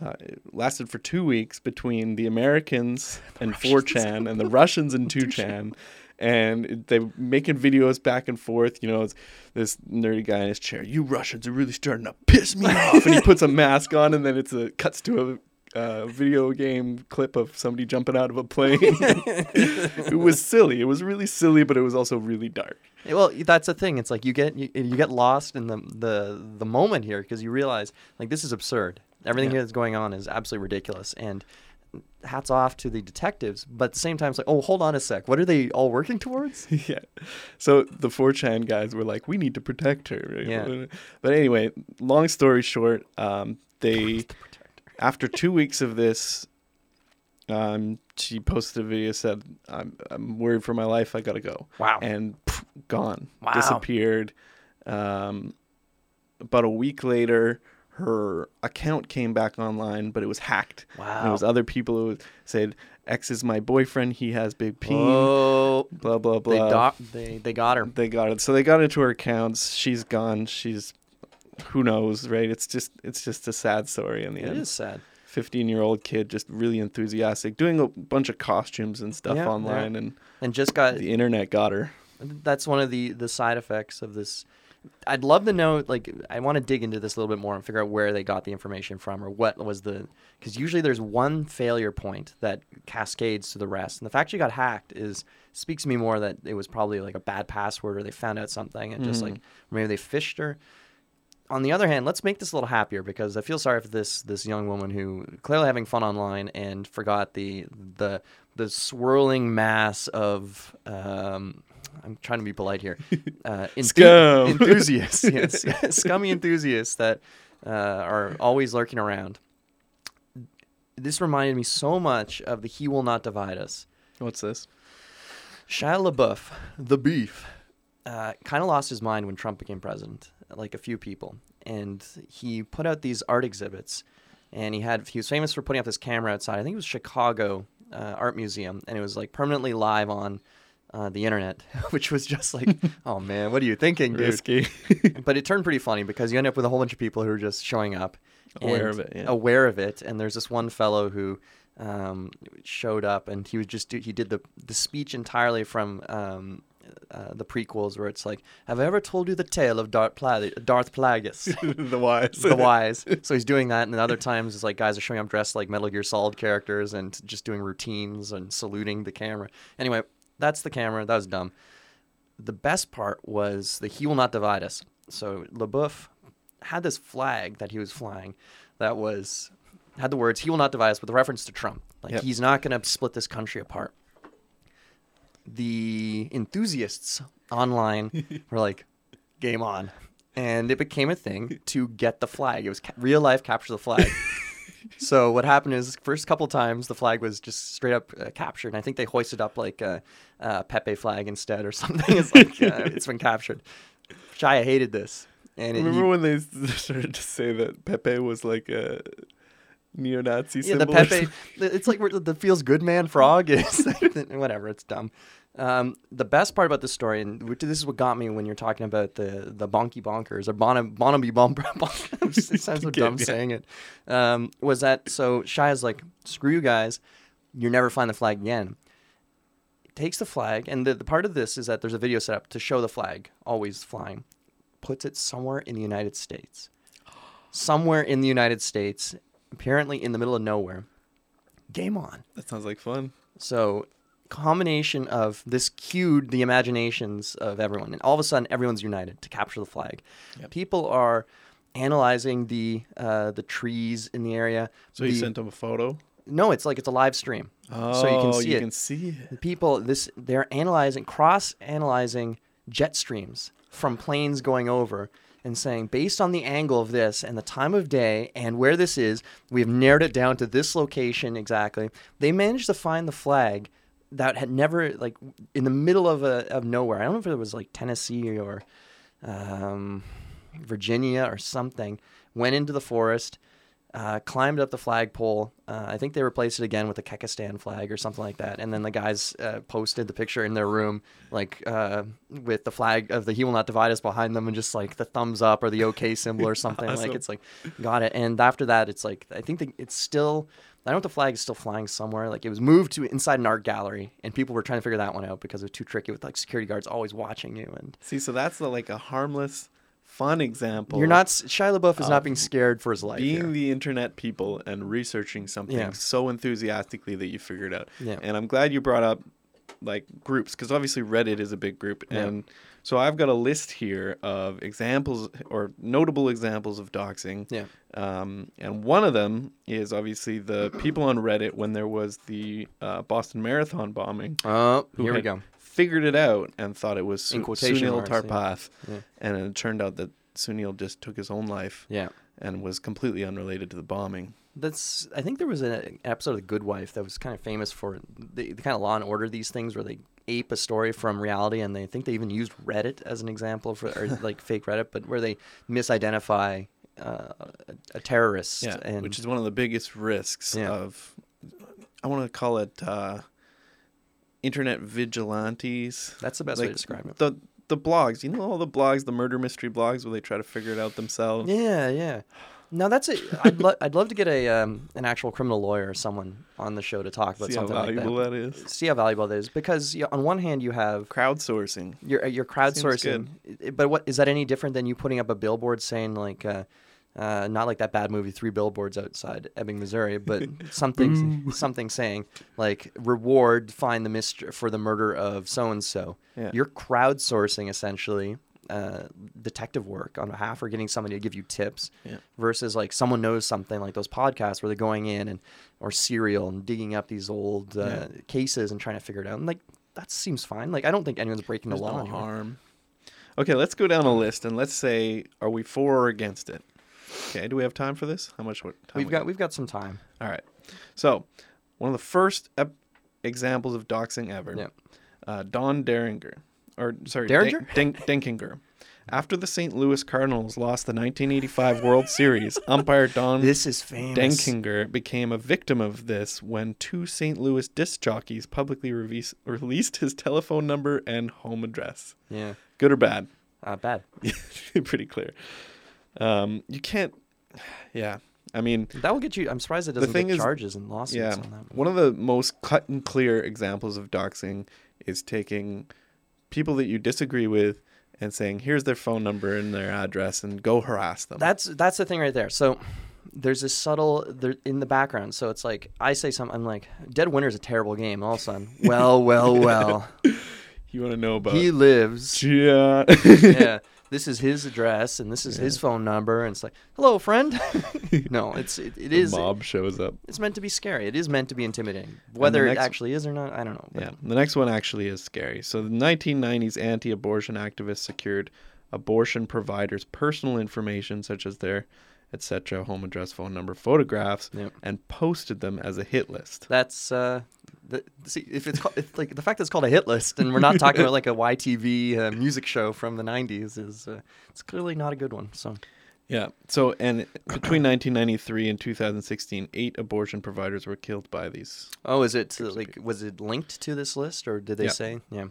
Uh, it lasted for two weeks between the Americans and 4chan and the Russians and 2chan. And it- they making videos back and forth. You know, it's this nerdy guy in his chair. You Russians are really starting to piss me off. And he puts a mask on, and then it's a cuts to a uh, video game clip of somebody jumping out of a plane. it was silly. It was really silly, but it was also really dark. Well, that's the thing. It's like you get you, you get lost in the the the moment here because you realize like this is absurd. Everything Yeah. that's going on is absolutely ridiculous. And hats off to the detectives, but at the same time, it's like, oh, hold on a sec. What are they all working towards? yeah. So the 4chan guys were like, we need to protect her. Yeah. But anyway, long story short, um, they, after two weeks of this, Um, she posted a video said, "I'm I'm worried for my life. I gotta go." Wow. And pff, gone, Wow. disappeared. Um, about a week later, her account came back online, but it was hacked. And it was other people who said, "X is my boyfriend. He has big P." Oh, Blah blah blah. they, doc- they they got her. They got it. So they got into her accounts. She's gone. She's who knows, right? It's just it's just a sad story in the It end. is sad. 15 year old kid just really enthusiastic doing a bunch of costumes and stuff Yeah, yeah. online and And just got the internet got her that's one of the the side effects of this i'd love to know like i want to dig into this a little bit more and figure out where they got the information from or what was the because usually there's one failure point that cascades to the rest. And the fact you got hacked is speaks to me more that it was probably like a bad password or they found out something and just like maybe they fished her. On the other hand, let's make this a little happier because I feel sorry for this this young woman who clearly having fun online and forgot the the the swirling mass of um, I'm trying to be polite here. Uh, enthu- Scum. enthusiasts, yes, scummy enthusiasts that uh, are always lurking around. This reminded me so much of the "He Will Not Divide Us." what's this Shia LaBeouf, the beef, uh, kind of lost his mind when Trump became president, like a few people, and he put out these art exhibits, and he had he was famous for putting up this camera outside. I think it was Chicago uh, Art Museum, and it was like permanently live on uh, the internet, which was just like, oh man, what are you thinking, dude? risky but it turned pretty funny because you end up with a whole bunch of people who are just showing up, Aware of it, yeah. aware of it. And there's this one fellow who um, showed up, and he was just he did the the speech entirely from um, uh, the prequels, where it's like, "Have I ever told you the tale of Darth, Pla- Darth Plagueis?" the wise the wise. So he's doing that, and then other times it's like guys are showing up dressed like Metal Gear Solid characters and just doing routines and saluting the camera. Anyway, that's the camera. That was dumb. The best part was the "He will not divide us." So LaBeouf had this flag that he was flying that was had the words "He will not divide us" with a reference to Trump. Like Yep. he's not going to split this country apart. The enthusiasts online were like, "Game on." And it became a thing to get the flag. It was ca- real life capture the flag. so what happened is, first couple times the flag was just straight up uh, captured. And I think they hoisted up like a, a Pepe flag instead or something. It's like uh, it's been captured. Shia hated this, and it, remember he- when they started to say that pepe was like a neo-nazi yeah, the symbol or Pepe. It's like where the feels good man frog is. Whatever, it's dumb. Um, the best part about this story, and which, this is what got me when you're talking about the the bonky bonkers or bon Bonnaby bumper. it sounds so dumb yeah. saying it. Um, was that so? Shia's like, screw you guys, you'll never find the flag again. Takes the flag, and the, the part of this is that there's a video set up to show the flag always flying. Puts it somewhere in the United States. Somewhere in the United States, apparently in the middle of nowhere. Game on. that sounds like fun So, combination of this cued the imaginations of everyone, and all of a sudden everyone's united to capture the flag. Yep. People are analyzing the uh, the trees in the area. so he The- sent them a photo no, it's like it's a live stream, oh so you can see you it. can see it people this they're analyzing cross analyzing jet streams from planes going over and saying based on the angle of this and the time of day and where this is we've narrowed it down to this location exactly they managed to find the flag that had never like in the middle of a, of nowhere i don't know if it was like tennessee or um, virginia or something went into the forest uh, climbed up the flagpole. Uh, I think they replaced it again with a Kekistan flag or something like that. And then the guys uh, posted the picture in their room, like uh, with the flag of the "He will not divide us" behind them, and just like the thumbs up or the OK symbol or something. Like it's like, got it. And after that, it's like I think the, it's still. I don't know if the flag is still flying somewhere. Like it was moved to inside an art gallery, and people were trying to figure that one out because it was too tricky with like security guards always watching you. And see so that's the, like a harmless fun example you're not Shia LaBeouf is not being scared for his life. being here. the internet people and researching something Yeah. so enthusiastically that you figured it out. Yeah. And I'm glad you brought up like groups because obviously Reddit is a big group, Yeah. and so I've got a list here of examples or notable examples of doxing. Yeah. Um, and one of them is obviously the people on Reddit when there was the uh, Boston Marathon bombing. Oh, here we go. Figured it out and thought it was Su- Sunil marks. Tripathi, Yeah. and it turned out that Sunil just took his own life Yeah. and was completely unrelated to the bombing. That's. I think there was an episode of The Good Wife that was kind of famous for the, the kind of Law and Order these things where they ape a story from reality, and they think they even used Reddit as an example for or like fake Reddit, but where they misidentify uh, a, a terrorist. Yeah, and which is one of the biggest risks Yeah. of. I want to call it uh, internet vigilantes. that's the best way to describe it. The the blogs, you know, all the blogs, the murder mystery blogs, where they try to figure it out themselves. Yeah, yeah. Now that's it. I'd, lo- I'd love to get a um, an actual criminal lawyer or someone on the show to talk about See how something like valuable that. that is. See how valuable that is because yeah, on one hand you have Crowdsourcing. you're you're Seems crowdsourcing, but what is that any different than you putting up a billboard saying like, uh, uh, not like that bad movie Three Billboards Outside Ebbing, Missouri, but something something saying like reward find the mystery for the murder of so and so. You're crowdsourcing essentially. Uh, detective work on behalf or getting somebody to give you tips Yeah. versus like someone knows something like those podcasts where they're going in and or serial and digging up these old uh, Yeah. cases and trying to figure it out and like that seems fine like i don't think anyone's breaking There's the law no harm. Okay, let's go down a list and let's say, are we for or against it? Okay, do we have time for this? How much? What time? we've we got we've got some time All right. So, one of the first ep- examples of doxing ever. Yeah. Uh, Don Derringer, or sorry, Derringer? Den- Den- Denkinger. After the St. Louis Cardinals lost the 1985 World Series, umpire Don this is famous Denkinger became a victim of this when two St. Louis disc jockeys publicly release- released his telephone number and home address. yeah Good or bad? uh, bad Pretty clear. Um, you can't. Yeah, I mean, that will get you i'm surprised it doesn't thing get is- charges and lawsuits yeah. on that One of the most cut and clear examples of doxing is taking people that you disagree with and saying, "Here's their phone number and their address, and go harass them." that's that's the thing right there so there's this subtle there in the background so it's like i say something i'm like dead winter's a terrible game all of a sudden well well well you want to know about? he lives yeah. yeah, this is his address and this is his phone number, and it's like, hello, friend. no, it's it, it is mob shows up. it's meant to be scary. It is meant to be intimidating. Whether it actually is or not, I don't know. but- Yeah, the next one actually is scary. So, the 1990s anti abortion activists secured abortion providers' personal information, such as their etc., home address, phone number, photographs, Yep. and posted them as a hit list. That's uh, the, see if it's called, if, like the fact that it's called a hit list, and we're not talking about like a YTV uh, music show from the '90s is uh, it's clearly not a good one. So Yeah. So, and between 1993 and 2016, eight abortion providers were killed by these. oh, is it like people. was it linked to this list or did they Yeah. say yeah?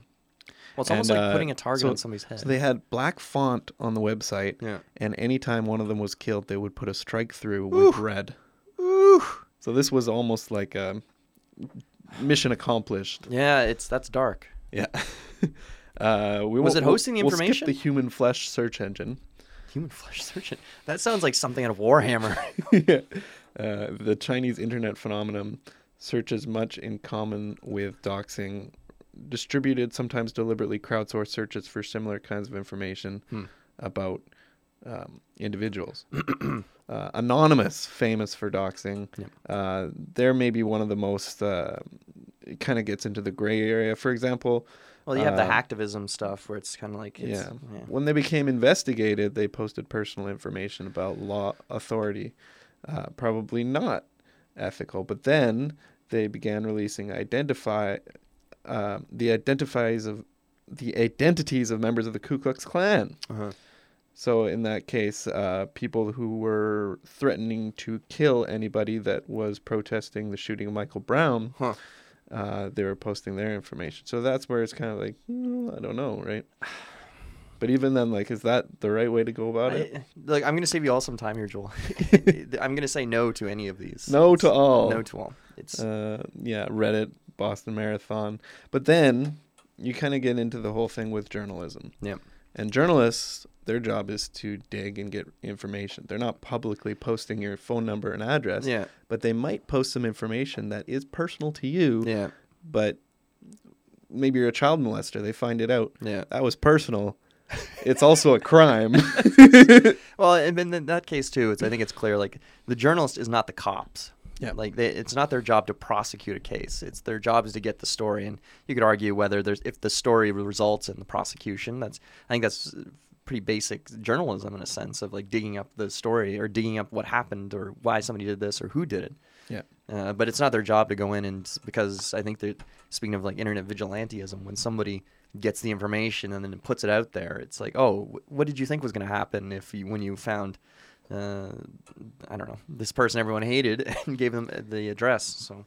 Well, it's almost And, like uh, putting a target so- on somebody's head. So they had black font on the website, yeah. and anytime one of them was killed, they would put a strike through with red. Ooh. So this was almost like a mission accomplished. Yeah, it's that's dark. Yeah. uh, we Was it hosting the we'll, we'll information? skip the human flesh search engine. Human flesh search. engine. That sounds like something out of Warhammer. yeah. Uh, the Chinese internet phenomenon searches much in common with doxing, distributed, sometimes deliberately crowdsourced searches for similar kinds of information Hmm. about um, individuals. uh, Anonymous, famous for doxing, Yep. uh, they're maybe one of the most. Uh, it kind of gets into the gray area. For example, well, you have the Um, hacktivism stuff where it's kind of like it's, yeah. yeah. When they became investigated, they posted personal information about law authority. Uh, probably not ethical. But then they began releasing identify uh, the identifies of the identities of members of the Ku Klux Klan. Uh-huh. So in that case, uh, people who were threatening to kill anybody that was protesting the shooting of Michael Brown, Huh. uh, they were posting their information. So that's where it's kind of like, "Hmm, I don't know, right? But even then, like, is that the right way to go about it? I, look, I'm going to save you all some time here, Joel. I'm going to say no to any of these. No to all. No to all. It's Uh, yeah, Reddit, Boston Marathon. But then you kind of get into the whole thing with journalism. yeah. And journalists, their job is to dig and get information. They're not publicly posting your phone number and address, Yeah. but they might post some information that is personal to you, Yeah. but maybe you're a child molester. They find it out. Yeah. That was personal. It's also a crime. Well, and in that case too, it's I think it's clear like the journalist is not the cops. Yeah. Like they, it's not their job to prosecute a case. It's their job is to get the story, and you could argue whether there's if the story results in the prosecution. That's I think that's pretty basic journalism in a sense of like digging up the story or digging up what happened or why somebody did this or who did it. Yeah. Uh, but it's not their job to go in and because I think that speaking of like internet vigilantism, when somebody gets the information and then puts it out there, it's like, oh, what did you think was going to happen if you when you found, uh, I don't know, this person everyone hated and gave them the address? So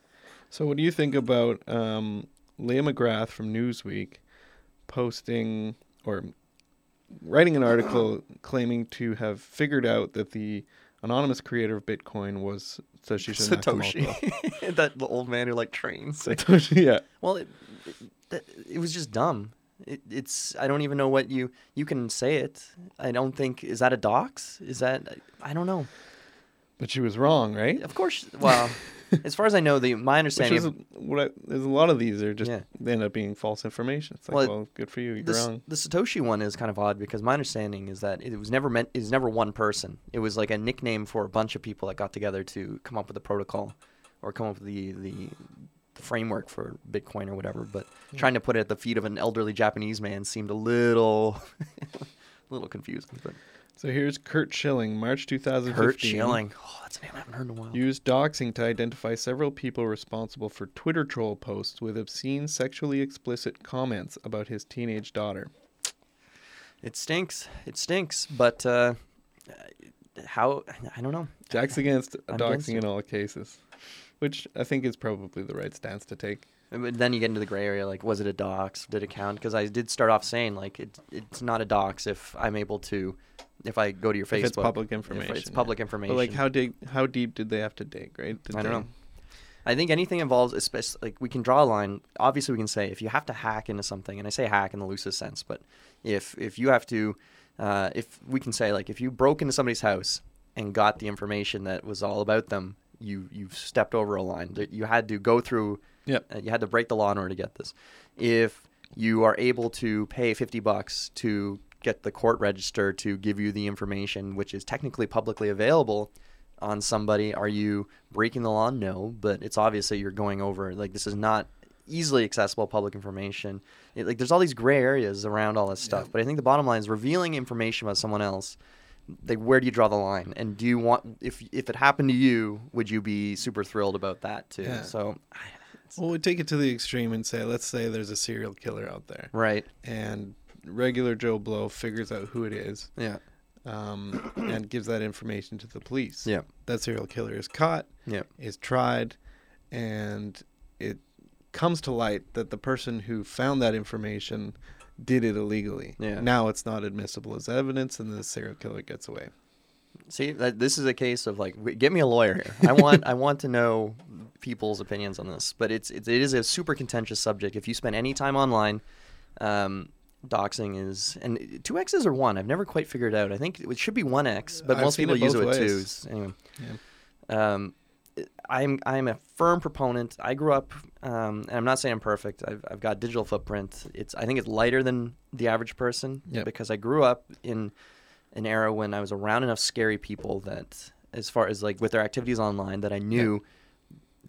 So, what do you think about um, Leah McGrath from Newsweek posting or writing an article claiming to have figured out that the anonymous creator of Bitcoin was Satoshi Satoshi, that old man who like trains. Satoshi, yeah. Well, it, it, it was just dumb. It, it's I don't even know what you you can say it. I don't think is that a dox? Is that I don't know. But she was wrong, right? Of course, well, as far as I know, the my Which understanding. is of, what I, there's a lot of these are just Yeah. they end up being false information. It's like, Well, well, good for you, you're the, wrong. the Satoshi one is kind of odd because my understanding is that it was never meant. It was never one person. It was like a nickname for a bunch of people that got together to come up with a protocol, or come up with the the, the framework for Bitcoin or whatever. But hmm. trying to put it at the feet of an elderly Japanese man seemed a little, a little confusing. But So here's Curt Schilling, March 2015. Curt Schilling, oh, that's a name I haven't heard in a while. Used doxing to identify several people responsible for Twitter troll posts with obscene, sexually explicit comments about his teenage daughter. It stinks. It stinks. But uh, how? I don't know. Jack's against I'm doxing it. in all cases, which I think is probably the right stance to take. But then you get into the gray area, like was it a dox? Did it count? Because I did start off saying like it, it's not a dox if I'm able to, if I go to your Facebook. If it's public if information. it's yeah. public information. But like, how dig? How deep did they have to dig? Right? Did I don't they- know. I think anything involves, especially like we can draw a line. Obviously, we can say if you have to hack into something, and I say hack in the loosest sense, but if if you have to, uh, if we can say like if you broke into somebody's house and got the information that was all about them, you you've stepped over a line. That You had to go through. Yep. Uh, you had to break the law in order to get this. If you are able to pay fifty bucks to get the court register to give you the information, which is technically publicly available on somebody, are you breaking the law? No, but it's obvious that you're going over. Like this is not easily accessible public information. It, like there's all these gray areas around all this stuff. But I think the bottom line is revealing information about someone else. Like where do you draw the line? And do you want if if it happened to you, would you be super thrilled about that too? Yeah. So, Well, we take it to the extreme and say, let's say there's a serial killer out there, right. and regular Joe Blow figures out who it is, Yeah. um, and gives that information to the police. Yeah. That serial killer is caught, Yeah. is tried, and it comes to light that the person who found that information did it illegally. Yeah. Now it's not admissible as evidence, and the serial killer gets away. See, this is a case of like, get me a lawyer here. I want, I want to know people's opinions on this. But it's, it's, it is a super contentious subject. If you spend any time online, um, doxing is, and two X's or one. I've never quite figured out. I think it should be one X, but I've most people it use it with ways. twos. Anyway, um, I'm, I'm a firm proponent. I grew up, um, and I'm not saying I'm perfect. I've, I've got digital footprint. It's, I think it's lighter than the average person Yep. because I grew up in an era when I was around enough scary people that, as far as like with their activities online, that I knew,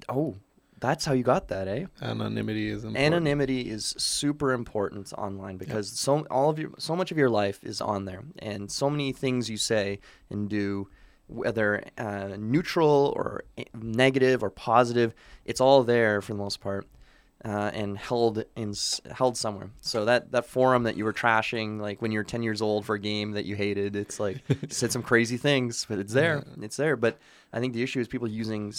oh, that's how you got that, eh? Anonymity is important. Anonymity is super important online because so all of your so much of your life is on there, and so many things you say and do, whether uh, neutral or eh, negative or positive, it's all there for the most part. Uh, and held in held somewhere. So that that forum that you were trashing, like when you were ten years old for a game that you hated, it's like said some crazy things, but it's there. It's there. But I think the issue is people using.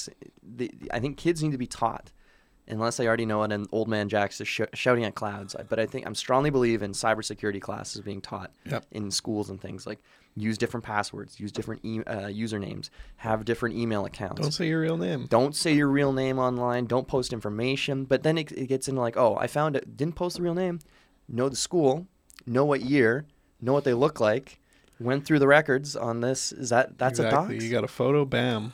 The, I think kids need to be taught, unless they already know it. And old man Jack's is sh- shouting at clouds. But I think I'm strongly believe in cybersecurity classes being taught Yep. in schools and things like use different passwords, use different e- uh, usernames, have different email accounts. Don't say your real name. Don't say your real name online. Don't post information. But then it, it gets into like, oh, I found it. Didn't post the real name. Know the school. Know what year. Know what they look like. Went through the records on this. Is that that's exactly. a dox? You got a photo, bam.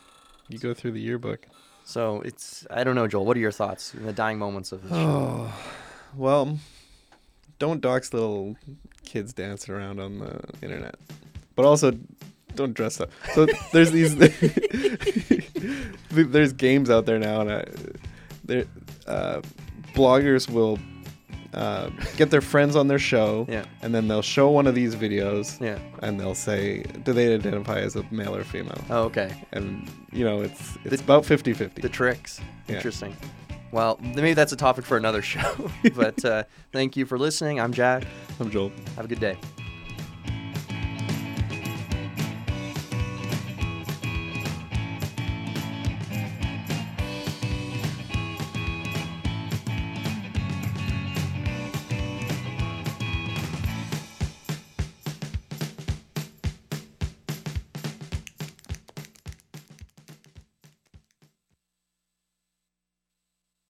You go through the yearbook. so it's I don't know, Joel. What are your thoughts in the dying moments of this? show? Oh, well, don't dox little kids dancing around on the internet, but also don't dress up. So there's these there's games out there now, and I, there uh, bloggers will uh, get their friends on their show, Yeah. and then they'll show one of these videos, Yeah. and they'll say, do they identify as a male or female? Oh, okay. And you know, it's it's about 50-50. The tricks. Yeah. Interesting. Well, maybe that's a topic for another show. but uh, thank you for listening. I'm Jack. I'm Joel. Have a good day.